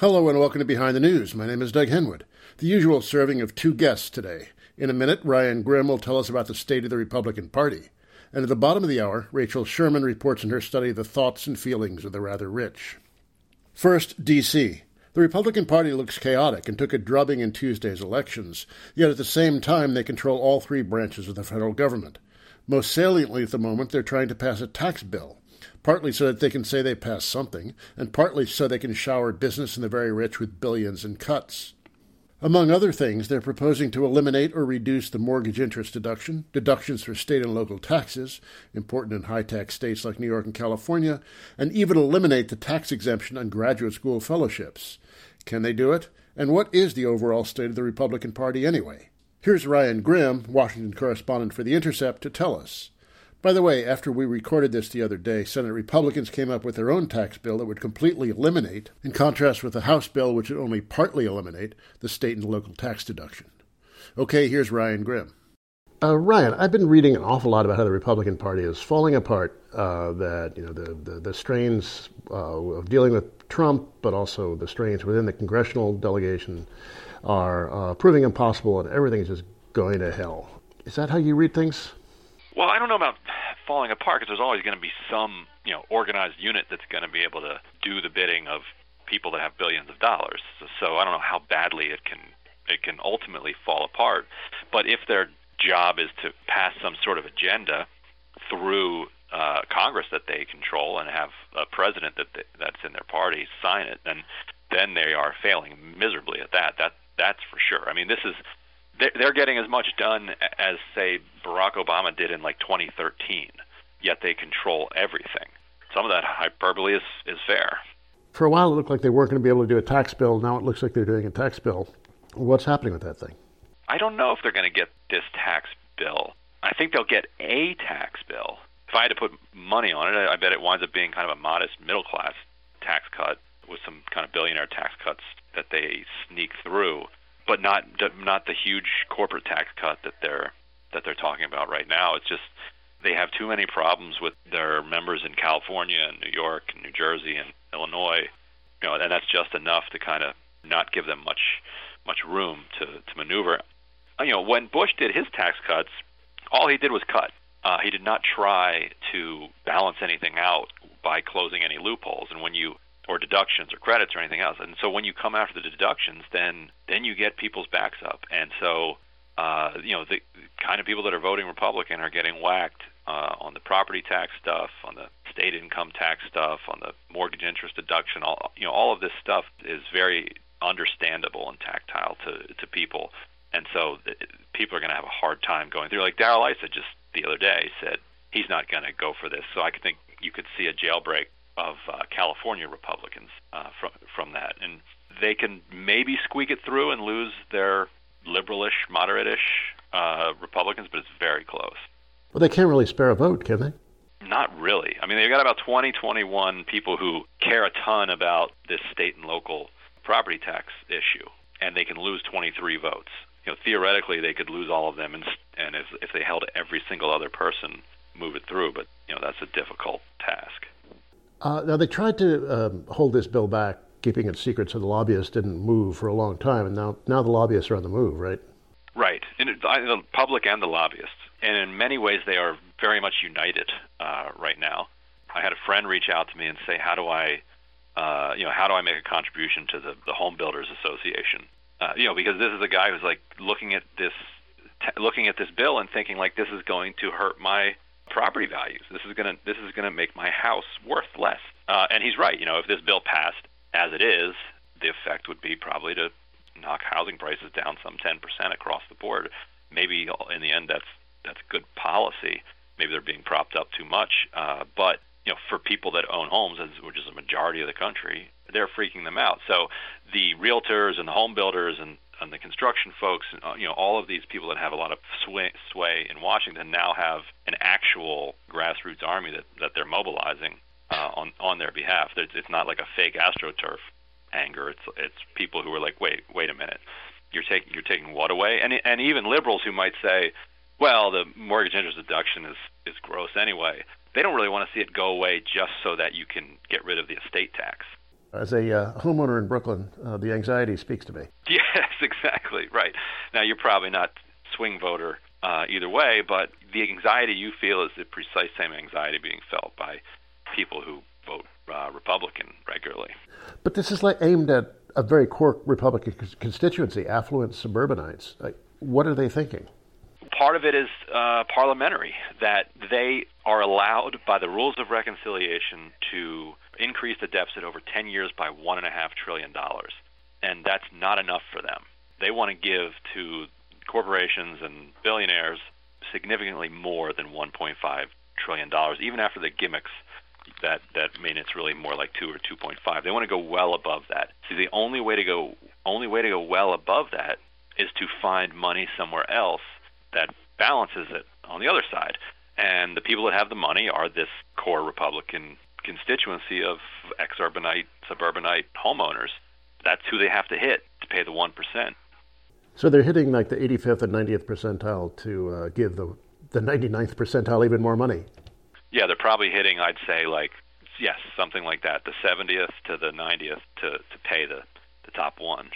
Hello and welcome to Behind the News. My name is Doug Henwood. The usual serving of two guests today. In a minute, Ryan Grim will tell us about the state of the Republican Party. And at the bottom of the hour, Rachel Sherman reports in her study the thoughts and feelings of the rather rich. First, D.C. The Republican Party looks chaotic and took a drubbing in Tuesday's elections, yet at the same time they control all three branches of the federal government. Most saliently at the moment, they're trying to pass a tax bill partly so that they can say they passed something, and partly so they can shower business and the very rich with billions in cuts. Among other things, they're proposing to eliminate or reduce the mortgage interest deduction, deductions for state and local taxes, important in high tax states like New York and California, and even eliminate the tax exemption on graduate school fellowships. Can they do it? And what is the overall state of the Republican Party anyway? Here's Ryan Grim, Washington correspondent for The Intercept, to tell us. By the way, after we recorded this the other day, Senate Republicans came up with their own tax bill that would completely eliminate, in contrast with the House bill which would only partly eliminate, the state and local tax deduction. Okay, here's Ryan Grim. Uh, Ryan, I've been reading an awful lot about how the Republican Party is falling apart. Uh, that you know the the, the strains uh, of dealing with Trump, but also the strains within the congressional delegation, are uh, proving impossible, and everything is just going to hell. Is that how you read things? Well, I don't know about falling apart because there's always going to be some you know organized unit that's going to be able to do the bidding of people that have billions of dollars. So, so I don't know how badly it can it can ultimately fall apart. But if their job is to pass some sort of agenda through uh, Congress that they control and have a president that they, that's in their party sign it, then then they are failing miserably at that. That that's for sure. I mean, this is they're getting as much done as say Barack Obama did in like 2013. Yet they control everything. Some of that hyperbole is is fair. For a while, it looked like they weren't going to be able to do a tax bill. Now it looks like they're doing a tax bill. What's happening with that thing? I don't know if they're going to get this tax bill. I think they'll get a tax bill. If I had to put money on it, I bet it winds up being kind of a modest middle class tax cut with some kind of billionaire tax cuts that they sneak through but not not the huge corporate tax cut that they're that they're talking about right now. It's just they have too many problems with their members in California and New York and New Jersey and Illinois, you know, and that's just enough to kind of not give them much much room to to maneuver. Uh, you know, when Bush did his tax cuts, all he did was cut. Uh, he did not try to balance anything out by closing any loopholes. And when you or deductions or credits or anything else. And so when you come after the deductions, then then you get people's backs up. And so uh, you know the kind of people that are voting Republican are getting whacked uh, on the property tax stuff, on the state income tax stuff, on the mortgage interest deduction. All you know, all of this stuff is very understandable and tactile to to people. And so the, people are going to have a hard time going through. Like Darrell Issa just the other day said he's not going to go for this. So I think you could see a jailbreak of uh, California Republicans uh, from from that, and they can maybe squeak it through and lose their liberalish, moderate-ish uh, Republicans, but it's very close. Well, they can't really spare a vote, can they? Not really. I mean, they've got about 20, 21 people who care a ton about this state and local property tax issue, and they can lose 23 votes. You know, theoretically, they could lose all of them, and, and if, if they held every single other person, move it through. But you know, that's a difficult task. Uh, now, they tried to um, hold this bill back, keeping it secret so the lobbyists didn't move for a long time, and now, now the lobbyists are on the move, right? Right. In the public and the lobbyists. And in many ways, they are very much united uh, right now. I had a friend reach out to me and say, "How do I, uh, you know, how do I make a contribution to the, the Home Builders Association? Uh, you know, because this is a guy who's like looking at this, t- looking at this bill and thinking like this is going to hurt my property values. This is gonna this is gonna make my house worth less. Uh, and he's right. You know, if this bill passed as it is, the effect would be probably to knock housing prices down some 10% across the board. Maybe in the end, that's that's good policy. Maybe they're being propped up too much. Uh, but you know, for people that own homes, which is a majority of the country, they're freaking them out. So the realtors and the home builders and and the construction folks, uh, you know, all of these people that have a lot of sway, sway in Washington now have an actual grassroots army that, that they're mobilizing uh, on on their behalf. It's, it's not like a fake astroturf anger. It's it's people who are like, wait, wait a minute, you're taking you're taking what away? And and even liberals who might say, well, the mortgage interest deduction is is gross anyway. They don't really want to see it go away just so that you can get rid of the estate tax. As a uh, homeowner in Brooklyn, uh, the anxiety speaks to me. Yes, exactly. Right. Now, you're probably not swing voter uh, either way, but the anxiety you feel is the precise same anxiety being felt by people who vote uh, Republican regularly. But this is like aimed at a very core Republican constituency, affluent suburbanites. Like, what are they thinking? Part of it is uh, parliamentary, that they are allowed by the rules of reconciliation to increase the deficit over 10 years by $1.5 trillion. And that's not enough for them. They want to give to corporations and billionaires significantly more than 1.5 trillion dollars, even after the gimmicks that that mean it's really more like two or 2.5. They want to go well above that. See, the only way to go only way to go well above that is to find money somewhere else that balances it on the other side. And the people that have the money are this core Republican constituency of exurbanite, suburbanite homeowners. That's who they have to hit to pay the 1%. So they're hitting like the 85th and 90th percentile to uh, give the the 99th percentile even more money. Yeah, they're probably hitting, I'd say, like yes, something like that, the 70th to the 90th to to pay the the top one.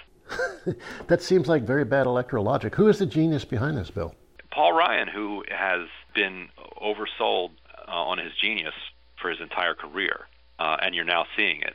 that seems like very bad electoral logic. Who is the genius behind this bill? Paul Ryan, who has been oversold uh, on his genius for his entire career, uh, and you're now seeing it.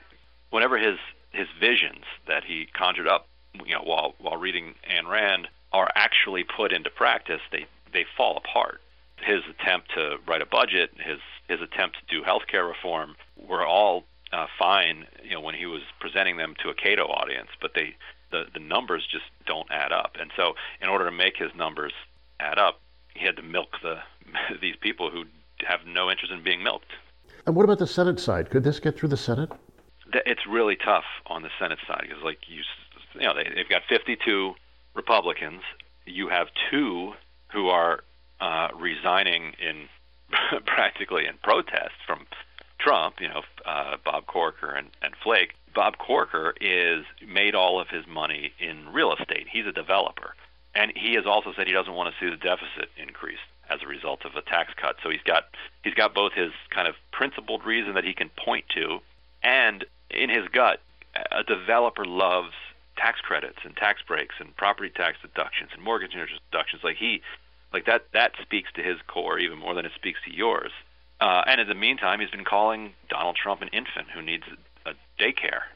Whenever his his visions that he conjured up you know, while while reading Ayn Rand are actually put into practice, they they fall apart. His attempt to write a budget, his his attempt to do healthcare reform, were all uh, fine, you know, when he was presenting them to a Cato audience, but they the the numbers just don't add up. And so, in order to make his numbers add up, he had to milk the these people who have no interest in being milked. And what about the Senate side? Could this get through the Senate? It's really tough on the Senate side because, like you you know, they, they've got 52 Republicans. You have two who are uh, resigning in practically in protest from Trump. You know, uh, Bob Corker and, and Flake. Bob Corker is made all of his money in real estate. He's a developer, and he has also said he doesn't want to see the deficit increase as a result of a tax cut. So he's got he's got both his kind of principled reason that he can point to, and in his gut, a developer loves tax credits and tax breaks and property tax deductions and mortgage interest deductions. Like he, like that, that speaks to his core even more than it speaks to yours. Uh, and in the meantime, he's been calling Donald Trump an infant who needs a, daycare.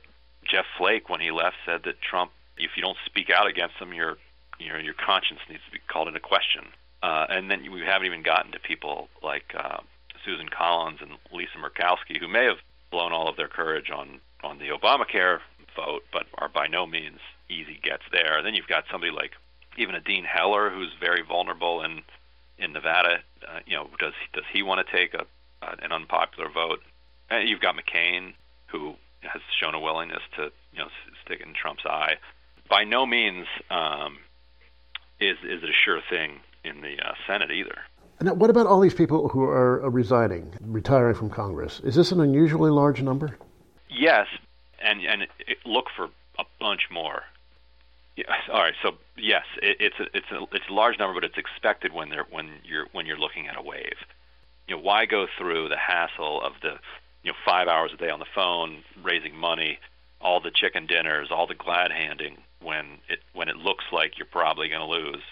Jeff Flake, when he left, said that Trump, if you don't speak out against him, your, your, your conscience needs to be called into question. Uh, and then we haven't even gotten to people like uh, Susan Collins and Lisa Murkowski, who may have blown all of their courage on on the Obamacare vote, but are by no means easy gets there. And then you've got somebody like even a Dean Heller who's very vulnerable in in Nevada. Uh, you know, does does he want to take a uh, an unpopular vote? And you've got McCain who has shown a willingness to you know stick in Trump's eye. By no means um, is is it a sure thing in the uh, Senate either. Now, what about all these people who are uh, resigning, retiring from Congress? Is this an unusually large number? Yes, and and it, look for a bunch more. Yeah, all right. So yes, it, it's a, it's a it's a large number, but it's expected when they're when you're when you're looking at a wave. You know, why go through the hassle of the you know five hours a day on the phone raising money, all the chicken dinners, all the glad handing when it when it looks like you're probably going to lose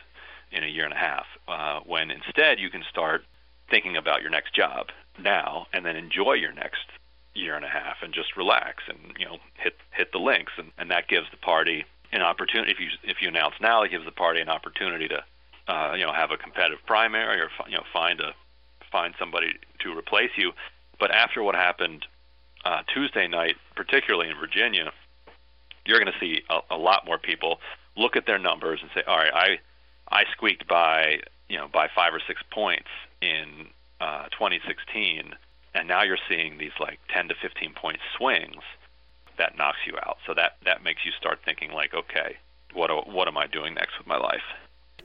in a year and a half. Uh, when instead you can start thinking about your next job now and then enjoy your next year and a half and just relax and you know hit hit the links and, and that gives the party an opportunity if you if you announce now it gives the party an opportunity to uh, you know have a competitive primary or you know find a find somebody to replace you but after what happened uh, Tuesday night particularly in Virginia you're going to see a, a lot more people look at their numbers and say all right I I squeaked by you know by five or six points in uh, 2016 and now you're seeing these like 10 to 15 point swings that knocks you out. So that that makes you start thinking like, okay, what what am I doing next with my life?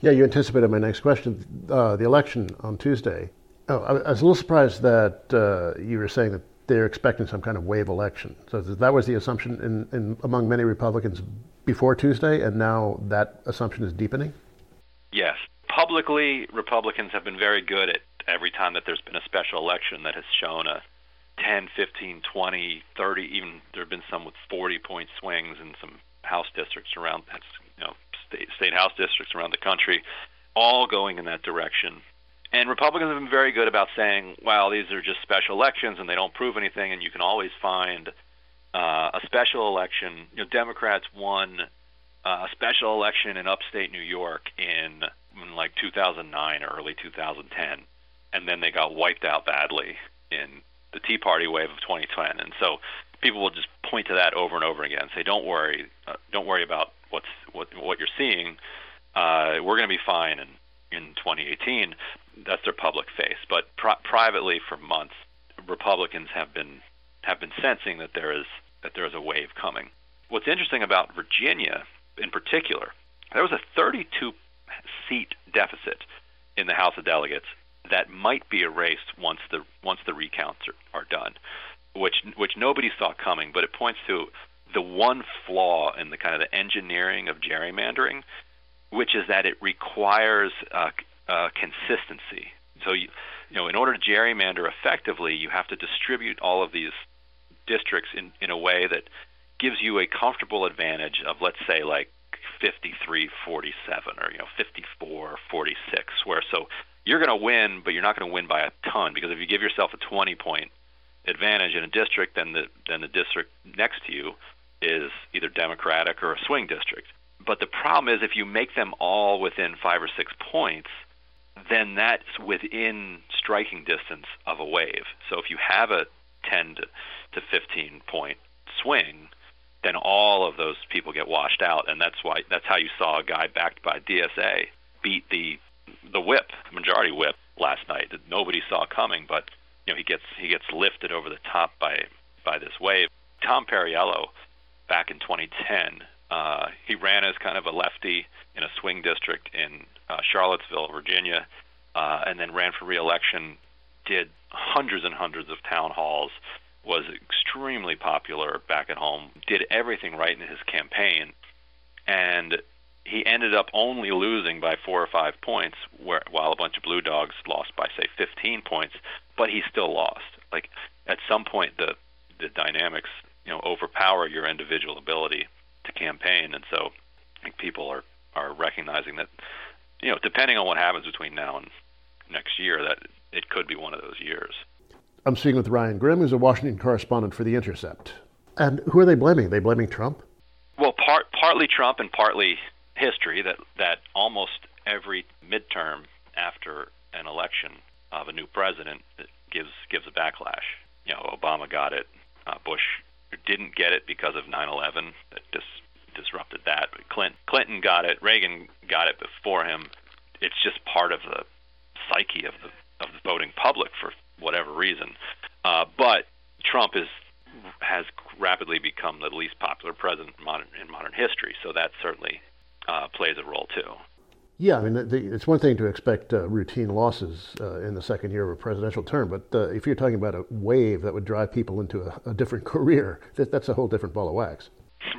Yeah, you anticipated my next question. Uh, the election on Tuesday. Oh, I, was a little surprised that uh, you were saying that they're expecting some kind of wave election. So that was the assumption in, in among many Republicans before Tuesday, and now that assumption is deepening. Yes, publicly, Republicans have been very good at every time that there's been a special election that has shown a 10, 15, 20, 30, even there have been some with 40 point swings in some House districts around, you know, state, state House districts around the country, all going in that direction. And Republicans have been very good about saying, well, these are just special elections and they don't prove anything, and you can always find uh, a special election. You know, Democrats won a special election in upstate New York in, in like 2009 or early 2010, and then they got wiped out badly in the Tea Party wave of 2010. And so people will just point to that over and over again and say, "Don't worry, uh, don't worry about what's what what you're seeing. Uh, we're going to be fine in in 2018." That's their public face, but pri- privately for months, Republicans have been have been sensing that there is that there is a wave coming. What's interesting about Virginia, in particular, there was a 32 seat deficit in the House of Delegates that might be erased once the once the recounts are, are done, which which nobody saw coming. But it points to the one flaw in the kind of the engineering of gerrymandering, which is that it requires uh, uh, consistency. So you you know in order to gerrymander effectively, you have to distribute all of these districts in in a way that gives you a comfortable advantage of let's say like 53 47 or you know 54 46 where so you're going to win, but you're not going to win by a ton because if you give yourself a 20 point advantage in a district, then the then the district next to you is either Democratic or a swing district. But the problem is if you make them all within five or six points, then that's within striking distance of a wave. So if you have a 10 to, to 15 point swing, then all of those people get washed out, and that's why that's how you saw a guy backed by DSA beat the the whip, majority whip last night that nobody saw coming, but you know he gets he gets lifted over the top by by this wave. Tom Perriello, back in 2010, uh, he ran as kind of a lefty in a swing district in uh, Charlottesville, Virginia, uh, and then ran for reelection. Did hundreds and hundreds of town halls. Was extremely popular back at home. Did everything right in his campaign, and he ended up only losing by four or five points, where, while a bunch of Blue Dogs lost by say 15 points. But he still lost. Like at some point, the the dynamics you know overpower your individual ability to campaign, and so I think people are are recognizing that you know depending on what happens between now and next year, that it could be one of those years. I'm speaking with Ryan Grim, who's a Washington correspondent for The Intercept. And who are they blaming? Are they blaming Trump? Well, part partly Trump and partly history that that almost every midterm after an election of a new president gives gives a backlash. You know, Obama got it, uh, Bush didn't get it because of 9/11. That just disrupted that. But Clinton Clinton got it, Reagan got it before him. It's just part of the psyche of the of the voting public for whatever reason. Uh, but Trump is has rapidly become the least popular president in modern in modern history. So that certainly uh, plays a role too. Yeah, I mean, the, the, it's one thing to expect uh, routine losses uh, in the second year of a presidential term, but uh, if you're talking about a wave that would drive people into a, a different career, that, that's a whole different ball of wax.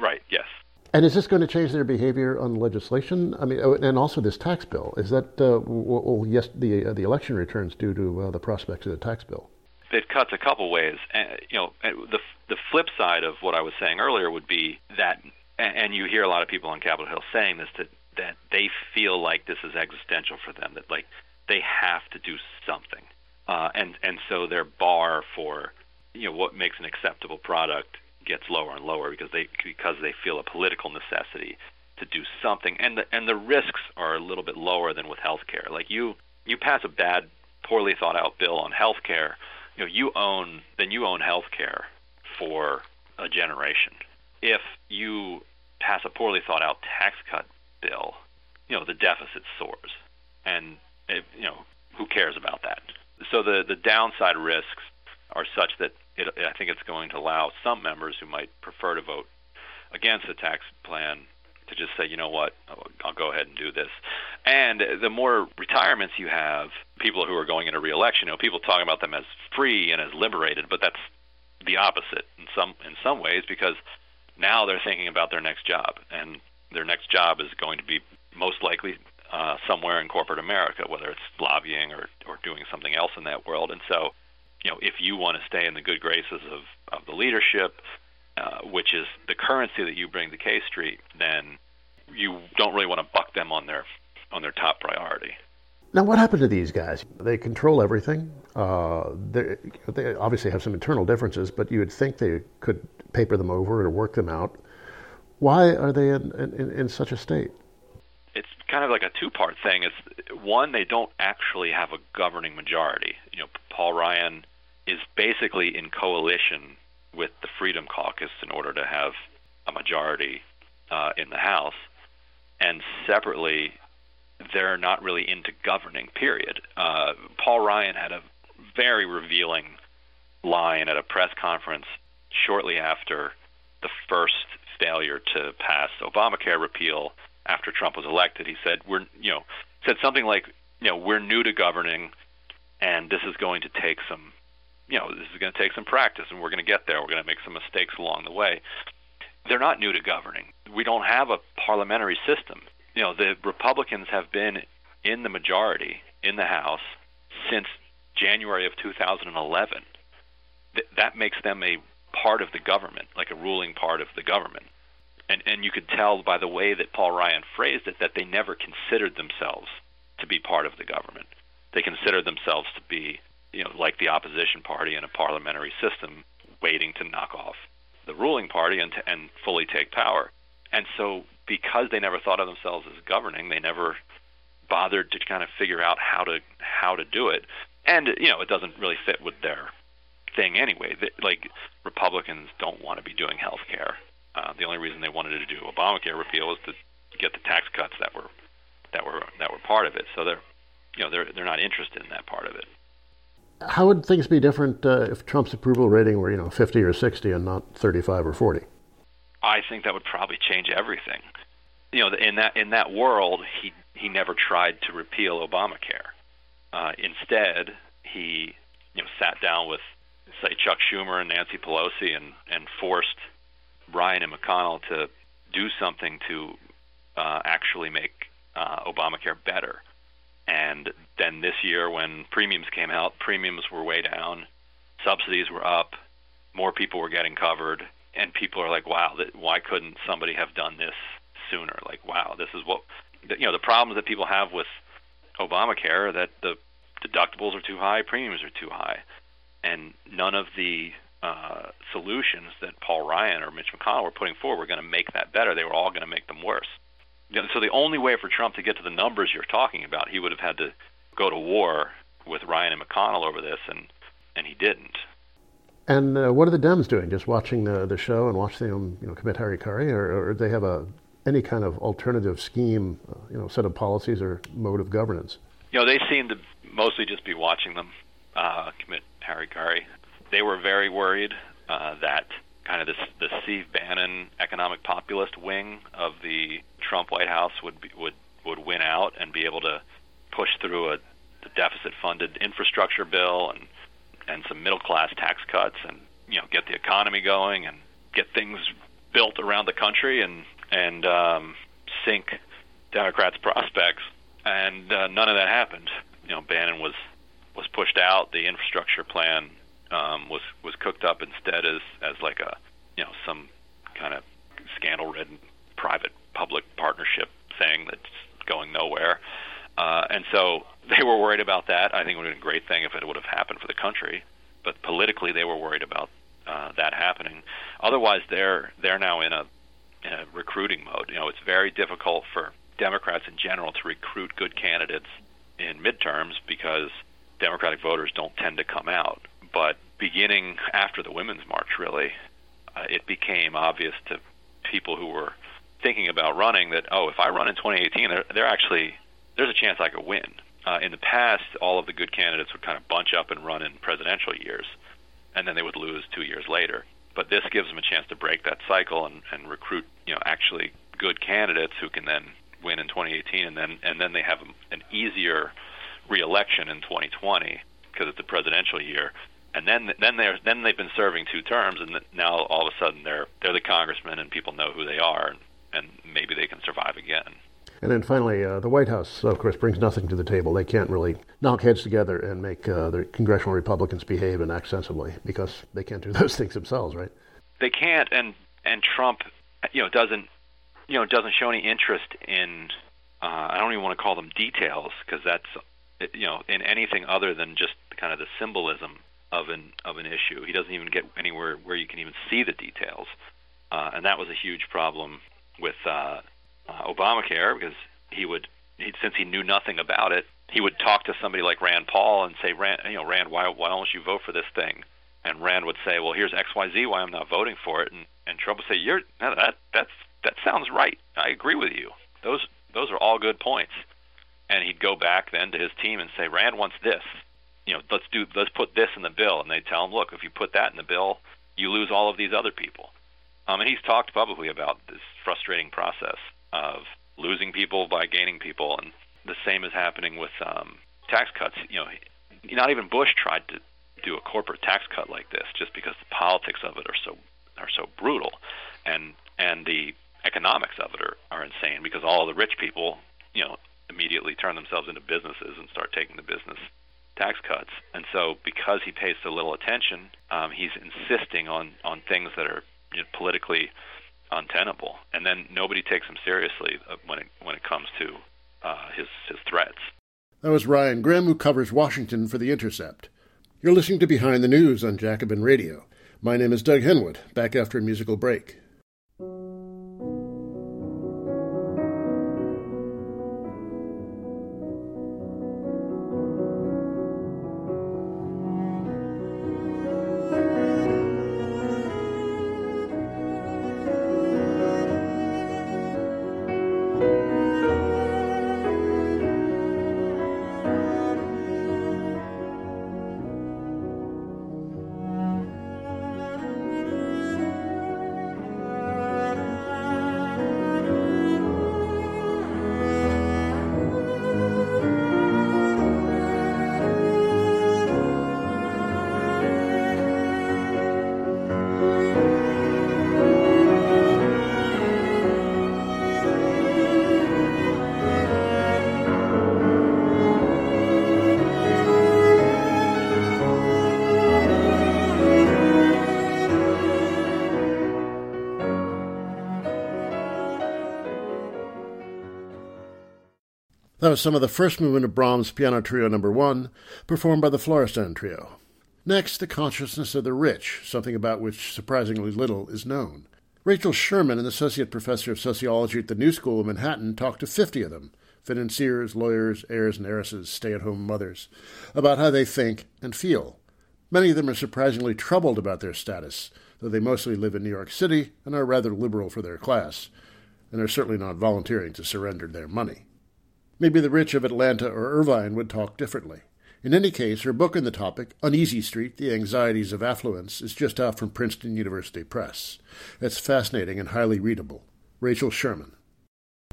Right. Yes. And is this going to change their behavior on legislation? I mean, oh, and also this tax bill. Is that uh, well, yes, the uh, the election returns due to uh, the prospects of the tax bill? It cuts a couple ways. And, you know, the the flip side of what I was saying earlier would be that and you hear a lot of people on Capitol Hill saying this that that they feel like this is existential for them that like they have to do something uh, and and so their bar for you know what makes an acceptable product gets lower and lower because they because they feel a political necessity to do something and the and the risks are a little bit lower than with healthcare like you you pass a bad poorly thought out bill on healthcare you know you own then you own healthcare for a generation if you pass a poorly thought out tax cut bill, you know, the deficit soars. And, it, you know, who cares about that? So the, the downside risks are such that it, I think it's going to allow some members who might prefer to vote against the tax plan to just say, you know what, I'll go ahead and do this. And the more retirements you have, people who are going into reelection, you know, people talk about them as free and as liberated, but that's the opposite in some in some ways because now they're thinking about their next job, and their next job is going to be most likely uh, somewhere in corporate America, whether it's lobbying or, or doing something else in that world. And so, you know, if you want to stay in the good graces of, of the leadership, uh, which is the currency that you bring to K Street, then you don't really want to buck them on their on their top priority. Now, what happened to these guys? They control everything. Uh, they obviously have some internal differences, but you would think they could paper them over or work them out. Why are they in, in, in such a state? It's kind of like a two-part thing. It's one, they don't actually have a governing majority. You know, Paul Ryan is basically in coalition with the Freedom Caucus in order to have a majority uh, in the House, and separately, they're not really into governing. Period. Uh, Paul Ryan had a very revealing line at a press conference shortly after the first failure to pass Obamacare repeal after Trump was elected. He said, "We're you know," said something like, "You know, we're new to governing, and this is going to take some." You know, this is going to take some practice, and we're going to get there. We're going to make some mistakes along the way. They're not new to governing. We don't have a parliamentary system you know, the Republicans have been in the majority in the House since January of 2011. Th- that makes them a part of the government, like a ruling part of the government. And and you could tell by the way that Paul Ryan phrased it that they never considered themselves to be part of the government. They considered themselves to be, you know, like the opposition party in a parliamentary system, waiting to knock off the ruling party and to, and fully take power. And so because they never thought of themselves as governing, they never bothered to kind of figure out how to how to do it. And you know, it doesn't really fit with their thing anyway. They, like Republicans don't want to be doing health care. Uh, the only reason they wanted to do Obamacare repeal was to get the tax cuts that were that were that were part of it. So they're you know they're they're not interested in that part of it. How would things be different uh, if Trump's approval rating were you know 50 or 60 and not 35 or 40? I think that would probably change everything. You know, in that in that world, he he never tried to repeal Obamacare. Uh, instead, he you know sat down with say Chuck Schumer and Nancy Pelosi and and forced Ryan and McConnell to do something to uh, actually make uh, Obamacare better. And this year, when premiums came out, premiums were way down, subsidies were up, more people were getting covered, and people are like, wow, that, why couldn't somebody have done this sooner? Like, wow, this is what you know. The problems that people have with Obamacare are that the deductibles are too high, premiums are too high, and none of the uh, solutions that Paul Ryan or Mitch McConnell were putting forward were going to make that better. They were all going to make them worse. So the only way for Trump to get to the numbers you're talking about, he would have had to go to war with Ryan and McConnell over this, and and he didn't. And uh, what are the Dems doing? Just watching the, the show and watching them, you know, commit hara-kiri, or, or they have a any kind of alternative scheme, uh, you know, set of policies or mode of governance? You know, they seem to mostly just be watching them uh, commit hara-kiri. They were very worried uh, that kind of this the Steve Bannon economic populist wing of the Trump White House would be, would would win out and be able to push through a deficit funded infrastructure bill and and some middle class tax cuts and you know get the economy going and get things built around the country and and um, sink Democrats' prospects. And uh, none of that happened. You know, Bannon was was pushed out. The infrastructure plan um, was was cooked up instead as as like a you know some kind of scandal-ridden private public partnership thing that's going nowhere. Uh, and so they were worried about that. I think it would have been a great thing if it would have happened for the country. But politically, they were worried about uh, that happening. Otherwise, they're they're now in a, in a recruiting mode. You know, it's very difficult for Democrats in general to recruit good candidates in midterms because Democratic voters don't tend to come out. But beginning after the Women's March, really, uh, it became obvious to people who were thinking about running that oh, if I run in 2018, they're, they're actually there's a chance I could win. Uh, in the past, all of the good candidates would kind of bunch up and run in presidential years, and then they would lose two years later. But this gives them a chance to break that cycle and, and recruit, you know, actually good candidates who can then win in 2018, and then and then they have an easier reelection in 2020 because it's a presidential year. And then then they're then they've been serving two terms, and now all of a sudden they're they're the congressman, and people know who they are, and, and maybe they can survive again. And then finally, uh, the White House, of course, brings nothing to the table. They can't really knock heads together and make uh, the congressional Republicans behave and act sensibly because they can't do those things themselves, right? They can't, and and Trump, you know, doesn't you know doesn't show any interest in. Uh, I don't even want to call them details because that's you know in anything other than just kind of the symbolism of an of an issue. He doesn't even get anywhere where you can even see the details, uh, and that was a huge problem with uh, uh, Obamacare because he would he, since he knew nothing about it, he would talk to somebody like Rand Paul and say, Rand, you know, Rand, why why don't you vote for this thing? And Rand would say, well, here's X Y Z why I'm not voting for it, and and Trump would say, you're that that's that sounds right. I agree with you. Those those are all good points. And he'd go back then to his team and say, Rand wants this you know, let's do let's put this in the bill, and they tell him, look, if you put that in the bill, you lose all of these other people. Um, and he's talked publicly about this frustrating process of losing people by gaining people, and the same is happening with um, tax cuts. You know, not even Bush tried to do a corporate tax cut like this, just because the politics of it are so are so brutal, and and the economics of it are, are insane because all the rich people, you know, immediately turn themselves into businesses and start taking the business tax cuts. And so, because he pays so little attention, um, he's insisting on on things that are you know, politically untenable, and then nobody takes him seriously uh, when it when it comes to uh, his his threats. That was Ryan Grim, who covers Washington for The Intercept. You're listening to Behind the News on Jacobin Radio. My name is Doug Henwood. Back after a musical break. That was some of the first movement of Brahms' Piano Trio No. 1, performed by the Florestan Trio. Next, the consciousness of the rich, something about which surprisingly little is known. Rachel Sherman, an associate professor of sociology at the New School of Manhattan, talked to 50 of them financiers, lawyers, heirs and heiresses, stay at home mothers about how they think and feel. Many of them are surprisingly troubled about their status, though they mostly live in New York City and are rather liberal for their class, and are certainly not volunteering to surrender their money. Maybe the rich of Atlanta or Irvine would talk differently. In any case, her book on the topic, Uneasy Street The Anxieties of Affluence, is just out from Princeton University Press. It's fascinating and highly readable. Rachel Sherman.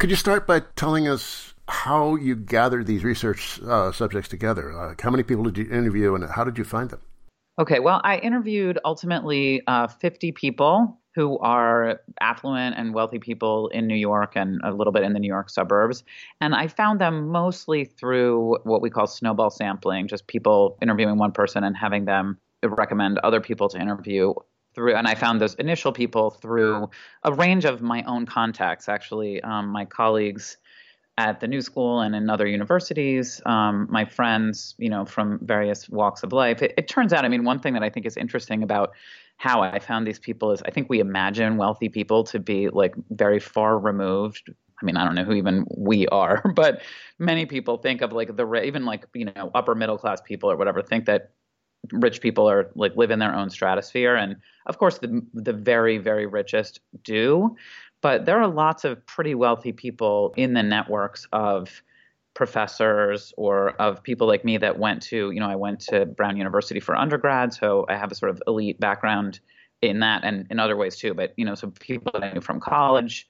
Could you start by telling us how you gathered these research uh, subjects together? Uh, how many people did you interview and how did you find them? Okay, well, I interviewed ultimately uh, 50 people who are affluent and wealthy people in New York and a little bit in the New York suburbs. And I found them mostly through what we call snowball sampling, just people interviewing one person and having them recommend other people to interview through and i found those initial people through a range of my own contacts actually um, my colleagues at the new school and in other universities um, my friends you know from various walks of life it, it turns out i mean one thing that i think is interesting about how I found these people is I think we imagine wealthy people to be like very far removed. I mean, I don't know who even we are, but many people think of like the even like you know upper middle class people or whatever think that rich people are like live in their own stratosphere, and of course the the very very richest do, but there are lots of pretty wealthy people in the networks of professors or of people like me that went to, you know, I went to Brown University for undergrad, so I have a sort of elite background in that and in other ways too. But you know, so people that I knew from college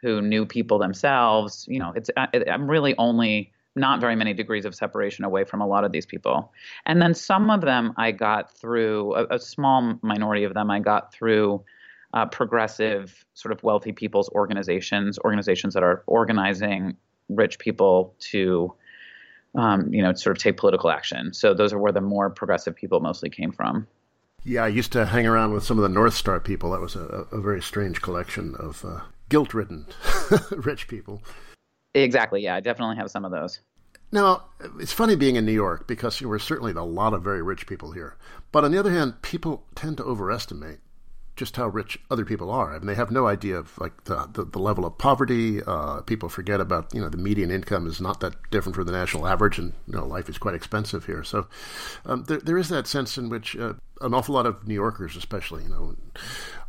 who knew people themselves, you know, it's I'm really only not very many degrees of separation away from a lot of these people. And then some of them I got through a, a small minority of them I got through uh, progressive sort of wealthy people's organizations, organizations that are organizing rich people to, um, you know, sort of take political action. So those are where the more progressive people mostly came from. Yeah, I used to hang around with some of the North Star people. That was a, a very strange collection of uh, guilt ridden rich people. Exactly. Yeah, I definitely have some of those. Now, it's funny being in New York because there were certainly a lot of very rich people here. But on the other hand, people tend to overestimate just how rich other people are. I mean, they have no idea of like the the, the level of poverty. Uh, people forget about you know the median income is not that different from the national average, and you know life is quite expensive here. So um, there there is that sense in which uh, an awful lot of New Yorkers, especially you know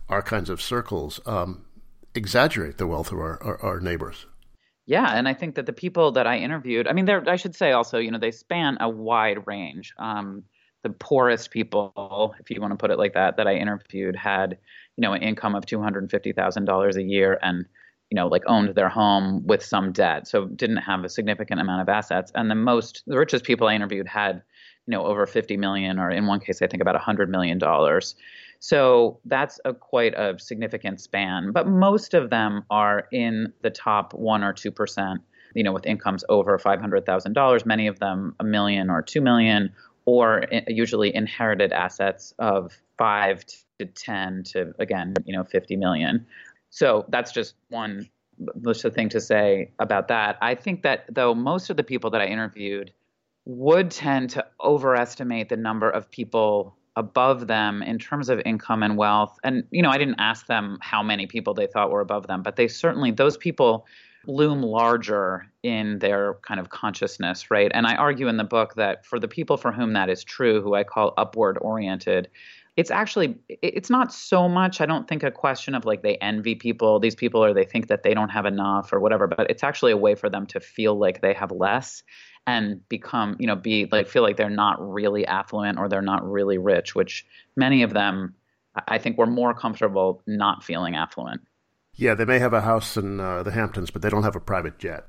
our kinds of circles, um, exaggerate the wealth of our, our, our neighbors. Yeah, and I think that the people that I interviewed, I mean, I should say also, you know, they span a wide range. Um, the poorest people, if you want to put it like that, that I interviewed had, you know, an income of two hundred and fifty thousand dollars a year and, you know, like owned their home with some debt, so didn't have a significant amount of assets. And the most, the richest people I interviewed had, you know, over fifty million, or in one case, I think about a hundred million dollars. So that's a quite a significant span. But most of them are in the top one or two percent you know, with incomes over $500,000, many of them a million or 2 million or uh, usually inherited assets of five to 10 to, again, you know, 50 million. So that's just one just a thing to say about that. I think that though most of the people that I interviewed would tend to overestimate the number of people above them in terms of income and wealth. And, you know, I didn't ask them how many people they thought were above them, but they certainly, those people loom larger in their kind of consciousness, right? And I argue in the book that for the people for whom that is true, who I call upward oriented, it's actually it's not so much i don't think a question of like they envy people these people or they think that they don't have enough or whatever but it's actually a way for them to feel like they have less and become you know be like feel like they're not really affluent or they're not really rich which many of them i think were more comfortable not feeling affluent yeah, they may have a house in uh, the Hamptons, but they don't have a private jet.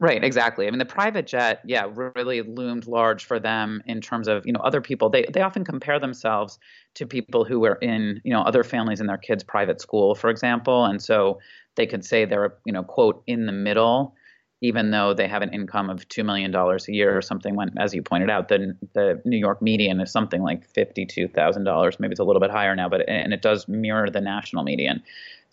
Right, exactly. I mean, the private jet, yeah, really loomed large for them in terms of, you know, other people. They they often compare themselves to people who were in, you know, other families in their kids' private school, for example, and so they could say they're, you know, quote in the middle, even though they have an income of two million dollars a year or something. When, as you pointed out, the the New York median is something like fifty two thousand dollars. Maybe it's a little bit higher now, but and it does mirror the national median.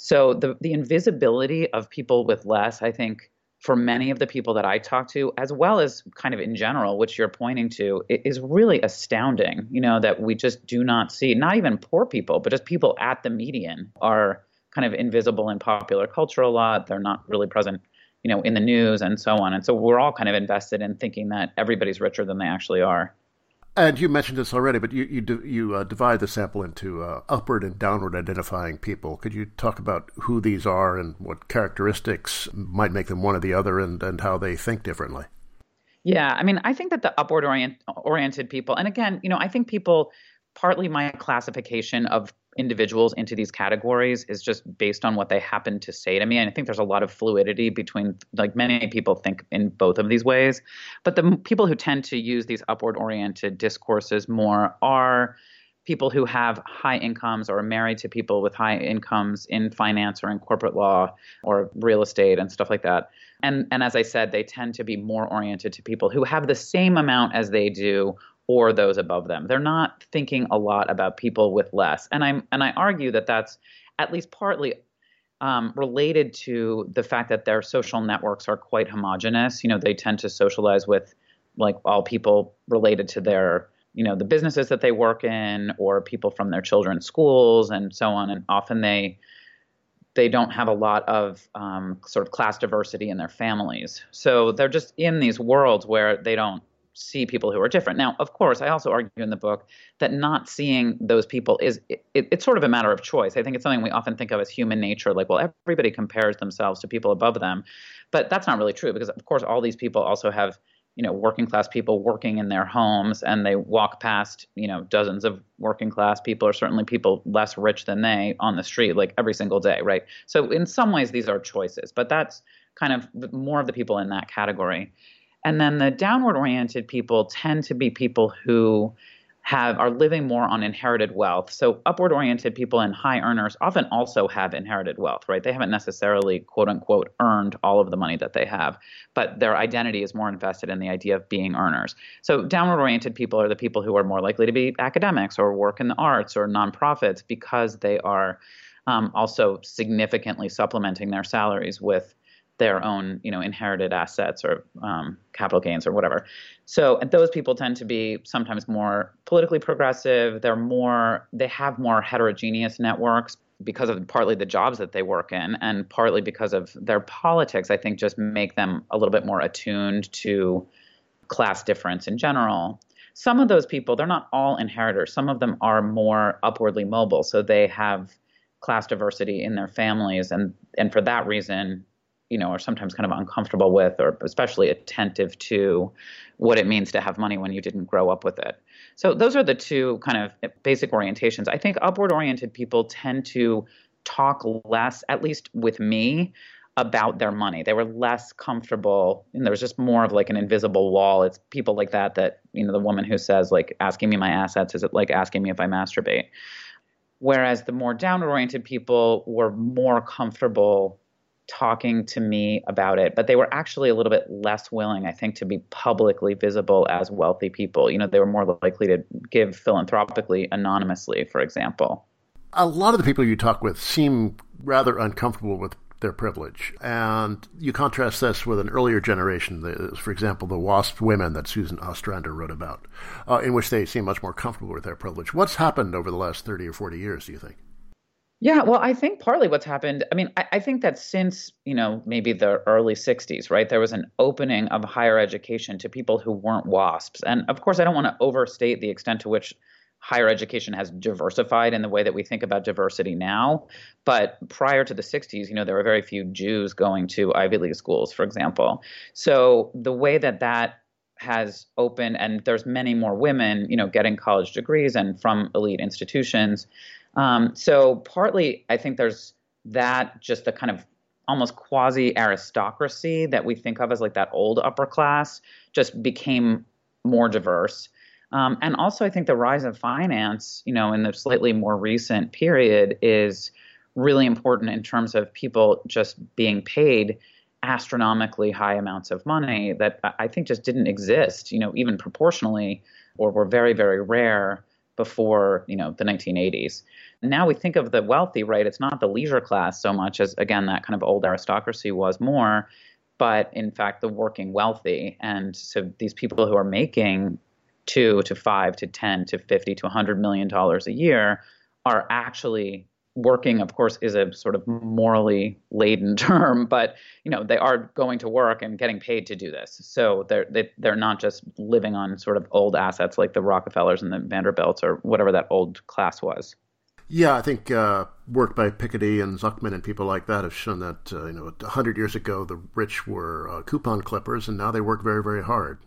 So the the invisibility of people with less, I think, for many of the people that I talk to, as well as kind of in general, which you're pointing to, is really astounding. You know that we just do not see, not even poor people, but just people at the median are kind of invisible in popular culture a lot. They're not really present, you know, in the news and so on. And so we're all kind of invested in thinking that everybody's richer than they actually are. And you mentioned this already, but you you, you uh, divide the sample into uh, upward and downward identifying people. Could you talk about who these are and what characteristics might make them one or the other, and, and how they think differently? Yeah, I mean, I think that the upward orient, oriented people, and again, you know, I think people partly my classification of individuals into these categories is just based on what they happen to say to me. And I think there's a lot of fluidity between, like many people think in both of these ways. But the people who tend to use these upward oriented discourses more are people who have high incomes or are married to people with high incomes in finance or in corporate law or real estate and stuff like that. And and as I said, they tend to be more oriented to people who have the same amount as they do or those above them. They're not thinking a lot about people with less. And I'm and I argue that that's at least partly um, related to the fact that their social networks are quite homogenous. You know, they tend to socialize with like all people related to their you know the businesses that they work in or people from their children's schools and so on and often they they don't have a lot of um, sort of class diversity in their families so they're just in these worlds where they don't see people who are different. Now, of course, I also argue in the book that not seeing those people is it, it's sort of a matter of choice. I think it's something we often think of as human nature, like, well, everybody compares themselves to people above them, but that's not really true because, of course, all these people also have you know working class people working in their homes and they walk past you know dozens of working class people or certainly people less rich than they on the street like every single day right so in some ways these are choices but that's kind of more of the people in that category and then the downward oriented people tend to be people who have are living more on inherited wealth. So upward oriented people and high earners often also have inherited wealth, right? They haven't necessarily quote unquote earned all of the money that they have, but their identity is more invested in the idea of being earners. So downward oriented people are the people who are more likely to be academics or work in the arts or nonprofits because they are um, also significantly supplementing their salaries with their own you know inherited assets or um, capital gains or whatever. So those people tend to be sometimes more politically progressive. They're more they have more heterogeneous networks because of partly the jobs that they work in and partly because of their politics i think just make them a little bit more attuned to class difference in general. Some of those people they're not all inheritors. Some of them are more upwardly mobile. So they have class diversity in their families and and for that reason you know, are sometimes kind of uncomfortable with or especially attentive to what it means to have money when you didn't grow up with it. So those are the two kind of basic orientations. I think upward oriented people tend to talk less, at least with me, about their money. They were less comfortable, and there was just more of like an invisible wall. It's people like that that, you know, the woman who says, like, asking me my assets, is it like asking me if I masturbate? Whereas the more downward oriented people were more comfortable talking to me about it, but they were actually a little bit less willing, I think, to be publicly visible as wealthy people. You know, they were more likely to give philanthropically anonymously, for example. A lot of the people you talk with seem rather uncomfortable with their privilege. And you contrast this with an earlier generation, for example, the WASP women that Susan Ostrander wrote about, uh, in which they seem much more comfortable with their privilege. What's happened over the last 30 or 40 years, do you think? Yeah, well, I think partly what's happened, I mean, I, I, think that since, you know, maybe the early 60s, right, there was an opening of higher education to people who weren't WASPs. And of course, I don't want to overstate the extent to which higher education has diversified in the way that we think about diversity now. But prior to the 60s, you know, there were very few Jews going to Ivy League schools, for example. So the way that that has opened, and there's many more women, you know, getting college degrees and from elite institutions um, so partly, I think there's that just the kind of almost quasi aristocracy that we think of as like that old upper class just became more diverse. Um, and also, I think the rise of finance, you know, in the slightly more recent period, is really important in terms of people just being paid astronomically high amounts of money that I think just didn't exist, you know, even proportionally, or were very, very rare before you know the 1980s. Now we think of the wealthy, right? It's not the leisure class so much as again that kind of old aristocracy was more, but in fact the working wealthy. And so these people who are making two to five to ten to fifty to hundred million dollars a year are actually working of course is a sort of morally laden term but you know they are going to work and getting paid to do this so they're they, are they are not just living on sort of old assets like the rockefellers and the vanderbilts or whatever that old class was yeah, I think uh, work by Piketty and Zucman and people like that have shown that uh, you know hundred years ago the rich were uh, coupon clippers, and now they work very, very hard.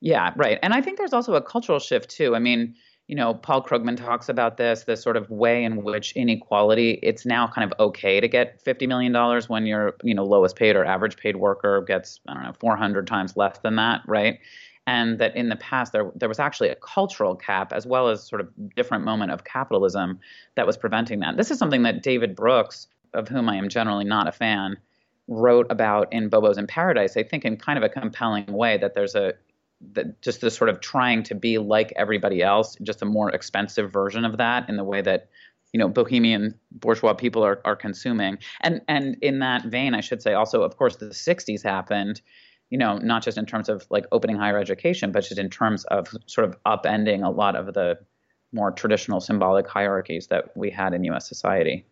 Yeah, right. And I think there's also a cultural shift too. I mean, you know, Paul Krugman talks about this, the sort of way in which inequality, it's now kind of okay to get $50 million when your, you know, lowest paid or average paid worker gets, I don't know, 400 times less than that, right? And that in the past there there was actually a cultural cap as well as sort of different moment of capitalism that was preventing that. This is something that David Brooks, of whom I am generally not a fan, wrote about in Bobos in Paradise, I think in kind of a compelling way that there's a that just the sort of trying to be like everybody else, just a more expensive version of that in the way that you know bohemian bourgeois people are, are consuming. And and in that vein i should say also of course the 60s happened you know not just in terms of like opening higher education but just in terms of sort of upending a lot of the more traditional symbolic hierarchies that we had in us society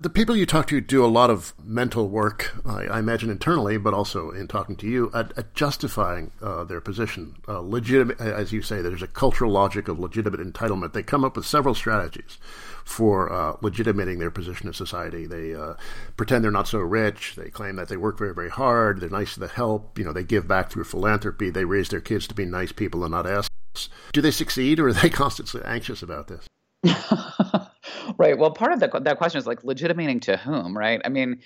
the people you talk to do a lot of mental work, I, I imagine internally, but also in talking to you, at, at justifying uh, their position. Uh, legitimate, as you say, there's a cultural logic of legitimate entitlement. They come up with several strategies for uh, legitimating their position in society. They uh, pretend they're not so rich. They claim that they work very, very hard. They're nice to the help. You know, they give back through philanthropy. They raise their kids to be nice people and not assholes. Do they succeed, or are they constantly anxious about this? right. Well, part of the, that question is like legitimating to whom, right? I mean,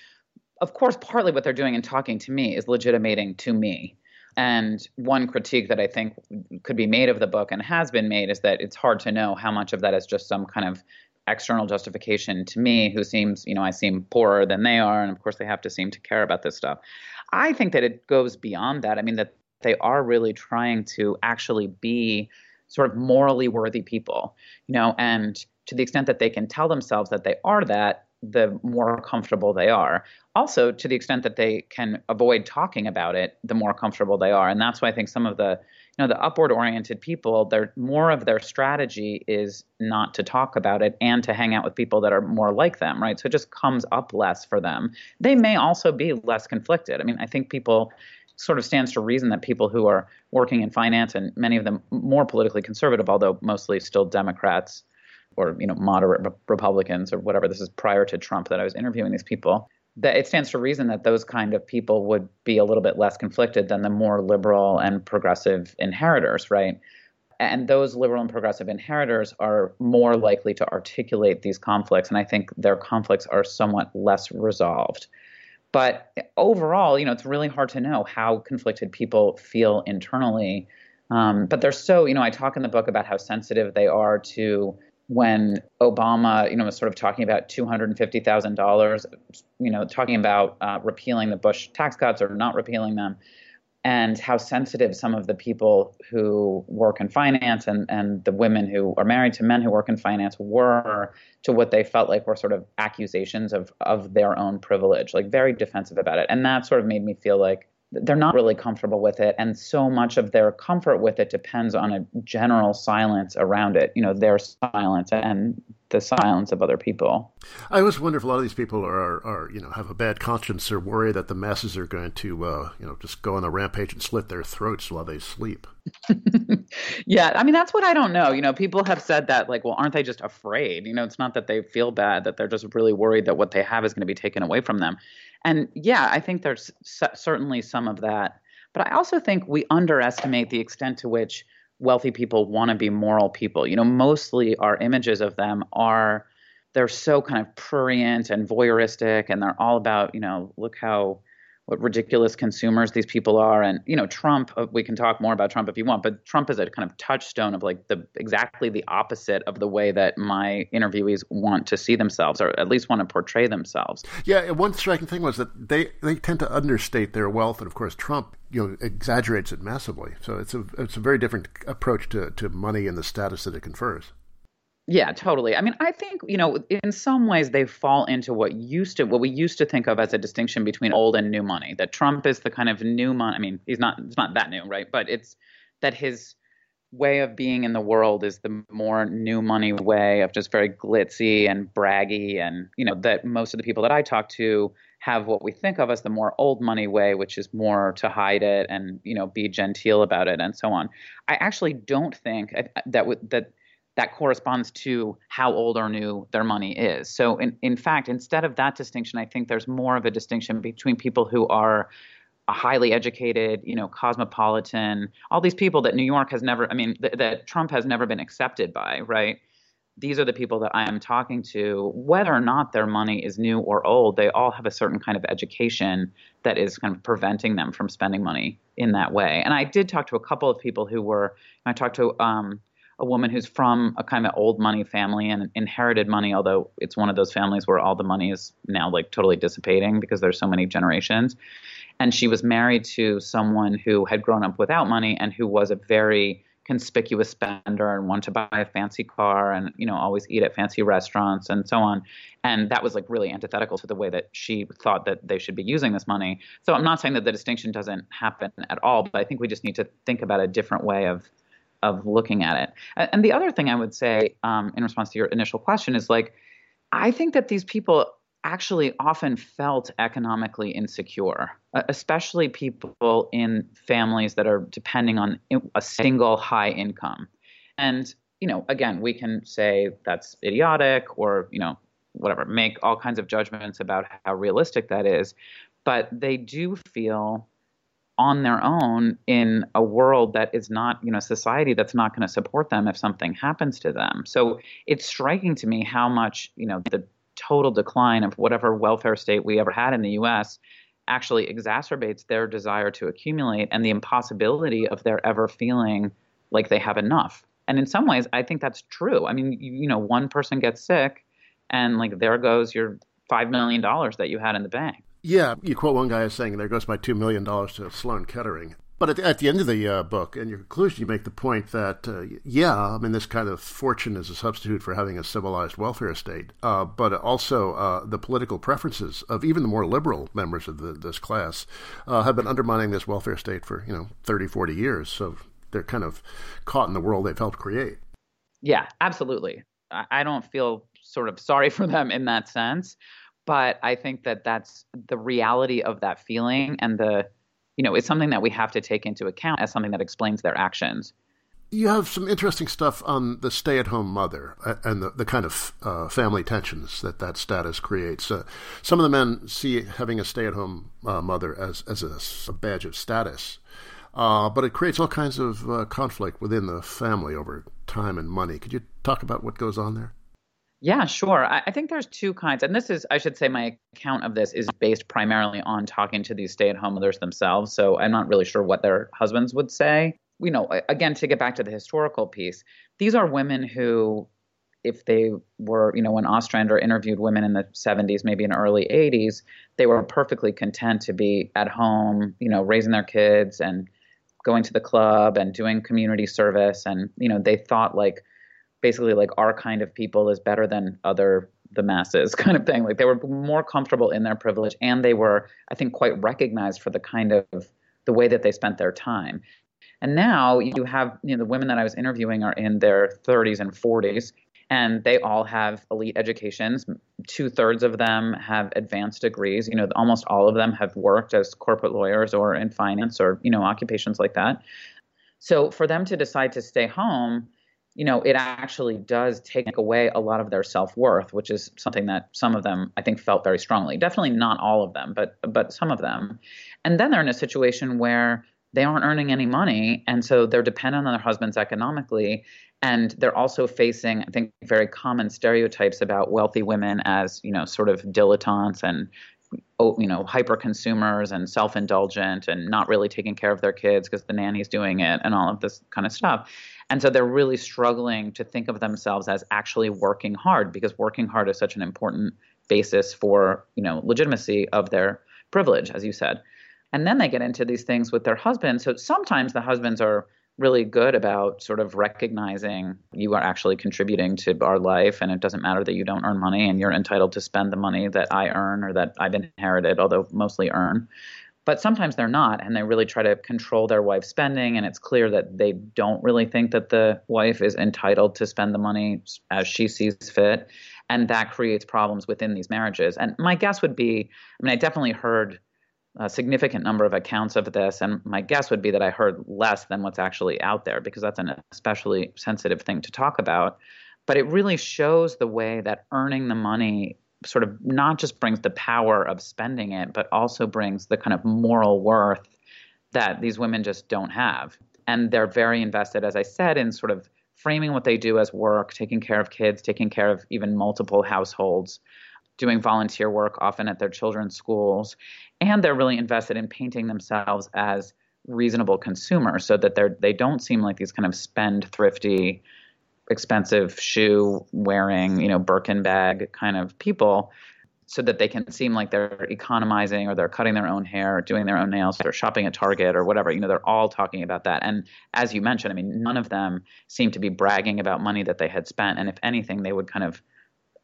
of course, partly what they're doing and talking to me is legitimating to me. And one critique that I think could be made of the book and has been made is that it's hard to know how much of that is just some kind of external justification to me who seems, you know, I seem poorer than they are. And of course, they have to seem to care about this stuff. I think that it goes beyond that. I mean, that they are really trying to actually be sort of morally worthy people, you know, and to the extent that they can tell themselves that they are that, the more comfortable they are. Also, to the extent that they can avoid talking about it, the more comfortable they are. And that's why I think some of the, you know, the upward oriented people, they're more of their strategy is not to talk about it and to hang out with people that are more like them, right? So it just comes up less for them. They may also be less conflicted. I mean, I think people sort of stands to reason that people who are working in finance and many of them more politically conservative, although mostly still Democrats, or you know moderate Republicans or whatever. This is prior to Trump that I was interviewing these people. That it stands to reason that those kind of people would be a little bit less conflicted than the more liberal and progressive inheritors, right? And those liberal and progressive inheritors are more likely to articulate these conflicts, and I think their conflicts are somewhat less resolved. But overall, you know, it's really hard to know how conflicted people feel internally. Um, but they're so, you know, I talk in the book about how sensitive they are to when Obama, you know, was sort of talking about two hundred and fifty thousand dollars, you know, talking about uh, repealing the Bush tax cuts or not repealing them, and how sensitive some of the people who work in finance and and the women who are married to men who work in finance were to what they felt like were sort of accusations of of their own privilege, like very defensive about it, and that sort of made me feel like they're not really comfortable with it. And so much of their comfort with it depends on a general silence around it you know their silence and the silence of other people. I always wonder if a lot of these people are, are you know have a bad conscience. Or worry that the masses are going to uh, you know just go on a rampage and slit their throats while they sleep. Yeah i mean that's what i don't know. You know people have said that like well aren't they just afraid? You know it's not that they feel bad that they're just really worried that what they have is going to be taken away from them and yeah, I think there's certainly some of that. But I also think we underestimate the extent to which wealthy people want to be moral people. You know, mostly our images of them are they're so kind of prurient and voyeuristic and they're all about, you know, look how what ridiculous consumers these people are. And you know trump uh, we can talk more about trump if you want but trump is a kind of touchstone of like the exactly the opposite of the way that my interviewees want to see themselves or at least want to portray themselves. Yeah one striking thing was that they they tend to understate their wealth and of course trump you know exaggerates it massively. So it's a it's a very different approach to to money and the status that it confers yeah, totally. I mean, I think, you know, in some ways they fall into what used to what we used to think of as a distinction between old and new money. That Trump is the kind of new money. I mean, he's not it's not that new, right? But it's that his way of being in the world is the more new money way of just very glitzy and braggy and, you know, that most of the people that I talk to have what we think of as the more old money way, which is more to hide it and, you know, be genteel about it and so on. I actually don't think that would that that corresponds to how old or new their money is. So, in, in fact, instead of that distinction, I think there's more of a distinction between people who are highly educated, you know, cosmopolitan, all these people that New York has never, I mean, th- that Trump has never been accepted by, right? These are the people that I am talking to. Whether or not their money is new or old, they all have a certain kind of education that is kind of preventing them from spending money in that way. And I did talk to a couple of people who were, I talked to, um, a woman who's from a kind of old money family and inherited money, although it's one of those families where all the money is now like totally dissipating because there's so many generations. And she was married to someone who had grown up without money and who was a very conspicuous spender and wanted to buy a fancy car and you know always eat at fancy restaurants and so on and that was like really antithetical to the way that she thought that they should be using this money so i'm not saying that the distinction doesn't happen at all but i think we just need to think about a different way of of looking at it. And the other thing I would say um, in response to your initial question is like, I think that these people actually often felt economically insecure, especially people in families that are depending on a single high income. And, you know, again, we can say that's idiotic or, you know, whatever, make all kinds of judgments about how realistic that is. But they do feel on their own in a world that is not, you know, society that's not going to support them if something happens to them. So it's striking to me how much, you know, the total decline of whatever welfare state we ever had in the US actually exacerbates their desire to accumulate and the impossibility of their ever feeling like they have enough. And in some ways, I think that's true. I mean, you, you know, one person gets sick and like there goes your $5 million that you had in the bank. Yeah, you quote one guy as saying, there goes my $2 million to Sloan Kettering. But at the, at the end of the uh, book, in your conclusion, you make the point that, uh, yeah, I mean, this kind of fortune is a substitute for having a civilized welfare state, uh, but also uh, the political preferences of even the more liberal members of the, this class uh, have been undermining this welfare state for, you know, 30, 40 years. So they're kind of caught in the world they've helped create. Yeah, absolutely. I don't feel sort of sorry for them in that sense, but I think that that's the reality of that feeling and the you know, it's something that we have to take into account as something that explains their actions. You have some interesting stuff on the stay at home mother uh, and the, the kind of uh, family tensions that that status creates. Uh, some of the men see having a stay at home uh, mother as, as a, a badge of status, uh, but it creates all kinds of uh, conflict within the family over time and money. Could you talk about what goes on there? Yeah, sure. I, I, think there's two kinds, and this is, I should say, my account of this is based primarily on talking to these stay-at-home mothers themselves. So I'm not really sure what their husbands would say. You know, again, to get back to the historical piece, these are women who, if they were, you know, when Ostrander interviewed women in the 70s, maybe in early 80s, they were perfectly content to be at home, you know, raising their kids and going to the club and doing community service, and you know, they thought like basically like our kind of people is better than other the masses kind of thing. Like they were more comfortable in their privilege and they were i think quite recognized for the kind of the way that they spent their time. And now you have you know the women that i was interviewing are in their 30s and 40s and they all have elite educations. Two thirds of them have advanced degrees. You know almost all of them have worked as corporate lawyers or in finance or you know occupations like that. So for them to decide to stay home you know, it actually does take away a lot of their self worth, which is something that some of them I think felt very strongly. Definitely not all of them, but but some of them. And then they're in a situation where they aren't earning any money, and so they're dependent on their husbands economically. And they're also facing, I think, very common stereotypes about wealthy women as, you know, sort of dilettantes and oh, you know, hyper consumers and self indulgent and not really taking care of their kids because the nanny's doing it and all of this kind of stuff. And so they're really struggling to think of themselves as actually working hard because working hard is such an important basis for, you know, legitimacy of their privilege, as you said. And then they get into these things with their husbands. So sometimes the husbands are really good about sort of recognizing you are actually contributing to our life and it doesn't matter that you don't earn money and you're entitled to spend the money that I earn or that I've inherited, although mostly earn. But sometimes they're not, and they really try to control their wife's spending. And it's clear that they don't really think that the wife is entitled to spend the money as she sees fit. And that creates problems within these marriages. And my guess would be I mean, I definitely heard a significant number of accounts of this, and my guess would be that I heard less than what's actually out there because that's an especially sensitive thing to talk about. But it really shows the way that earning the money sort of not just brings the power of spending it, but also brings the kind of moral worth that these women just don't have. And they're very invested, as I said, in sort of framing what they do as work, taking care of kids, taking care of even multiple households, doing volunteer work often at their children's schools. And they're really invested in painting themselves as reasonable consumers so that they're they don't seem like these kind of spend thrifty expensive shoe wearing, you know, Birkin bag kind of people so that they can seem like they're economizing or they're cutting their own hair or doing their own nails or shopping at Target or whatever. You know, they're all talking about that. And as you mentioned, I mean, none of them seem to be bragging about money that they had spent. And if anything, they would kind of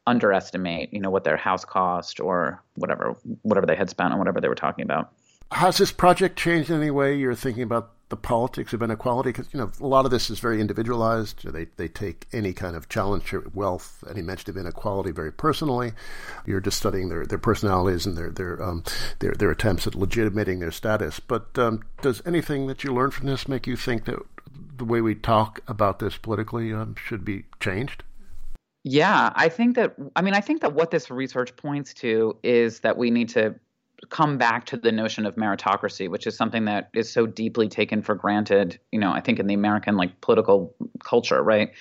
underestimate, you know, what their house cost or whatever, whatever they had spent on whatever they were talking about. Has this project changed in any way you're thinking about the politics of inequality? Because you know a lot of this is very individualized. They they take any kind of challenge to wealth, any mention of inequality, very personally. You're just studying their, their personalities and their their um, their their attempts at legitimating their status. But um, does anything that you learn from this make you think that the way we talk about this politically um, should be changed? Yeah, I think that. I mean, I think that what this research points to is that we need to come back to the notion of meritocracy, which is something that is so deeply taken for granted, you know, I think in the American like political culture, right?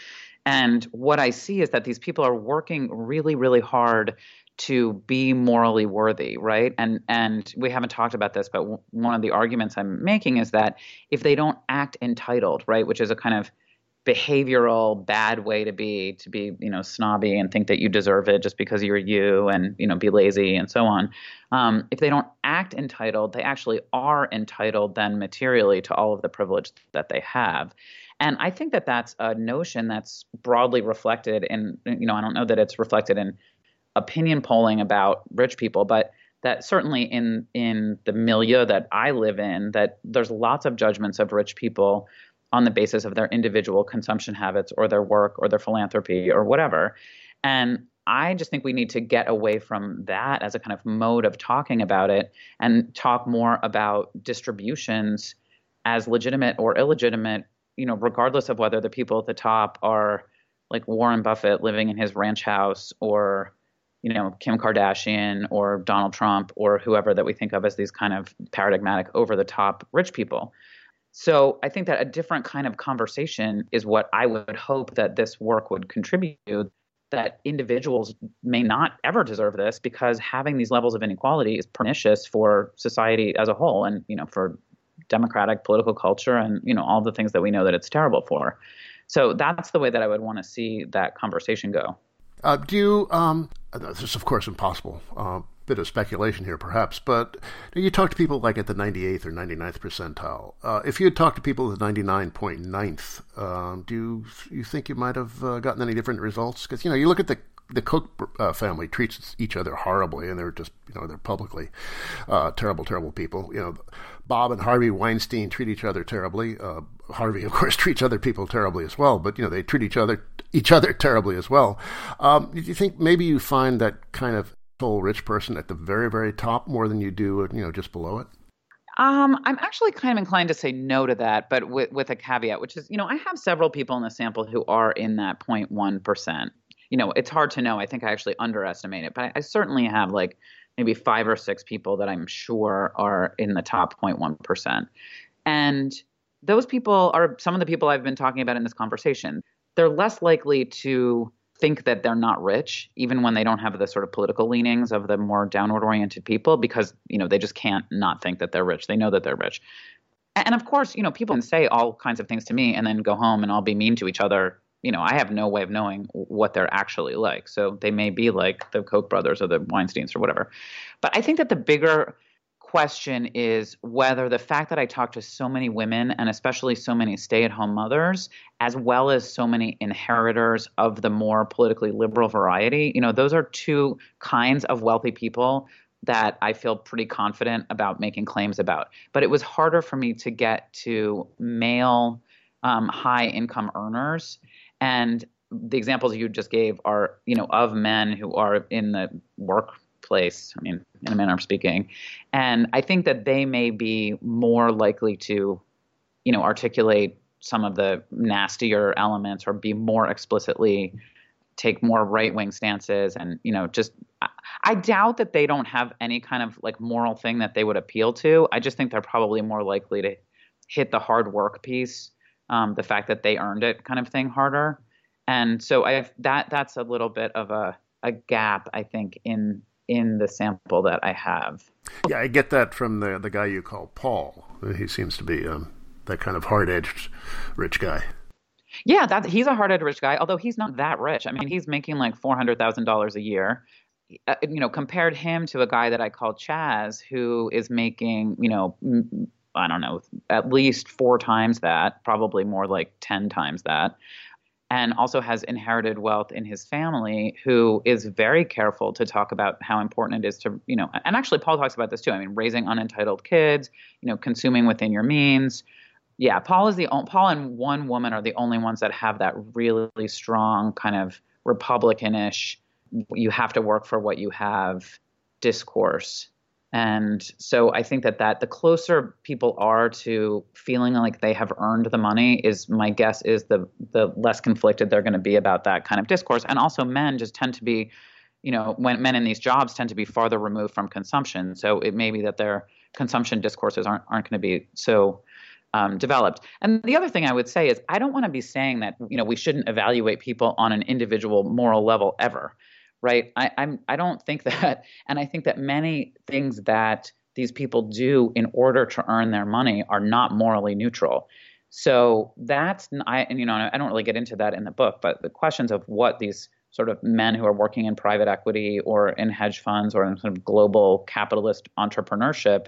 And what I see is that these people are working really, really hard to be morally worthy, right? And and we haven't talked about this, but w- one of the arguments I'm making is that if they don't act entitled, right, which is a kind of behavioral bad way to be to be you know snobby and think that you deserve it just because you're you and you know be lazy and so on. Um, if they don't act entitled they actually are entitled then materially to all of the privilege that they have. And i think that that's a notion that's broadly reflected in you know i don't know that it's reflected in opinion polling about rich people, but that certainly in in the milieu that I live in, that there's lots of judgments of rich people on the basis of their individual consumption habits or their work or their philanthropy or whatever. And I just think we need to get away from that as a kind of mode of talking about it and talk more about distributions as legitimate or illegitimate, you know, regardless of whether the people at the top are like Warren Buffett living in his ranch house or you know, Kim Kardashian or Donald Trump or whoever that we think of as these kind of paradigmatic over the top rich people. So I think that a different kind of conversation is what I would hope that this work would contribute that individuals may not ever deserve this because having these levels of inequality is pernicious for society as a whole and you know for democratic political culture and you know all the things that we know that it's terrible for. So that's the way that I would want to see that conversation go. Uh, do you, um, this is of course impossible, uh, bit of speculation here perhaps, but you talk to people like at the 98th or 99th percentile. Uh, if you had talked to people at the 99.9th, um, do you, you think you might have uh, gotten any different results? Because, you know, you look at the the Koch uh, family treats each other horribly, and they're just you know they're publicly uh, terrible, terrible people. You know, Bob and Harvey Weinstein treat each other terribly. Uh, Harvey, of course, treats other people terribly as well, but you know they treat each other each other terribly as well. Um, do you think maybe you find that kind of soul rich person at the very, very top more than you do, you know, just below it? Um, I'm actually kind of inclined to say no to that, but with, with a caveat, which is, you know, I have several people in the sample who are in that 0.1%. You know, it's hard to know. I think I actually underestimate it, but I, I certainly have like maybe five or six people that I'm sure are in the top 0.1%. And those people are some of the people I've been talking about in this conversation they're less likely to think that they're not rich even when they don't have the sort of political leanings of the more downward oriented people because you know they just can't not think that they're rich. They know that they're rich. And of course you know people can say all kinds of things to me and then go home and all be mean to each other. You know i have no way of knowing what they're actually like. So they may be like the koch brothers or the weinsteins or whatever. But i think that the bigger question is whether the fact that I talk to so many women and especially so many stay at home mothers, as well as so many inheritors of the more politically liberal variety, you know, those are two kinds of wealthy people that I feel pretty confident about making claims about. But it was harder for me to get to male um, high income earners. And the examples you just gave are, you know, of men who are in the workplace. I mean, in a manner of speaking, and I think that they may be more likely to, you know, articulate some of the nastier elements or be more explicitly take more right wing stances and you know just I doubt that they don't have any kind of like moral thing that they would appeal to. I just think they're probably more likely to hit the hard work piece, um, the fact that they earned it kind of thing harder. And so i have that that's a little bit of a a gap I think in in the sample that I have. Yeah, I get that from the the guy you call Paul. He seems to be um, that kind of hard edged rich guy. Yeah, that he's a hard edged rich guy. Although he's not that rich. I mean, he's making like four hundred thousand dollars a year. Uh, you know, compared him to a guy that I call Chaz, who is making you know. I don't know, at least four times that, probably more like 10 times that and also has inherited wealth in his family who is very careful to talk about how important it is to you know and actually paul talks about this too. I mean raising unentitled kids you know consuming within your means. Yeah paul is the paul and one woman are the only ones that have that really strong kind of republicanish you have to work for what you have discourse and so I think that that the closer people are to feeling like they have earned the money is my guess is the the less conflicted they're going to be about that kind of discourse. And also men just tend to be, you know, when men in these jobs tend to be farther removed from consumption. So it may be that their consumption discourses aren't aren't going to be so um, developed. And the other thing I would say is I don't want to be saying that you know we shouldn't evaluate people on an individual moral level ever right? I, I'm I don't think that, and I think that many things that these people do in order to earn their money are not morally neutral. So that's I and you know I don't really get into that in the book, but the questions of what these sort of men who are working in private equity or in hedge funds or in sort of global capitalist entrepreneurship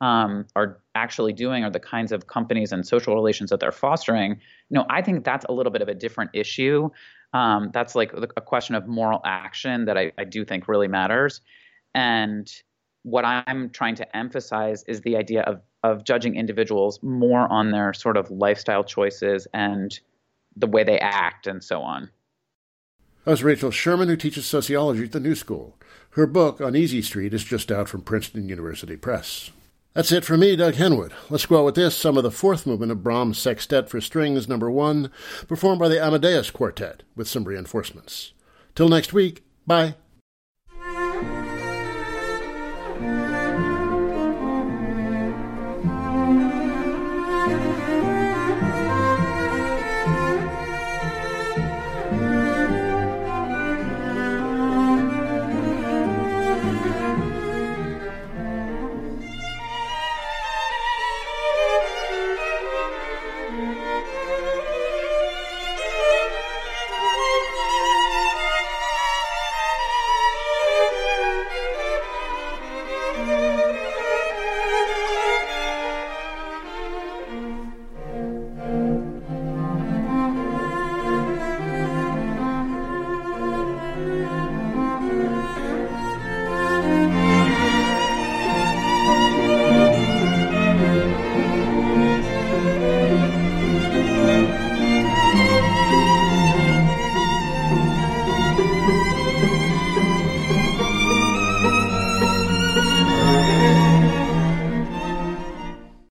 um, are actually doing or the kinds of companies and social relations that they're fostering, you know, I think that's a little bit of a different issue. Um, that's like a question of moral action that I, I do think really matters. And what I'm trying to emphasize is the idea of of judging individuals more on their sort of lifestyle choices and the way they act and so on. That was Rachel Sherman, who teaches sociology at the New School. Her book, Uneasy Street, is just out from Princeton University Press. That's it for me, Doug Henwood. Let's go out with this, some of the fourth movement of Brahms' Sextet for Strings Number 1, performed by the Amadeus Quartet, with some reinforcements. Till next week, bye.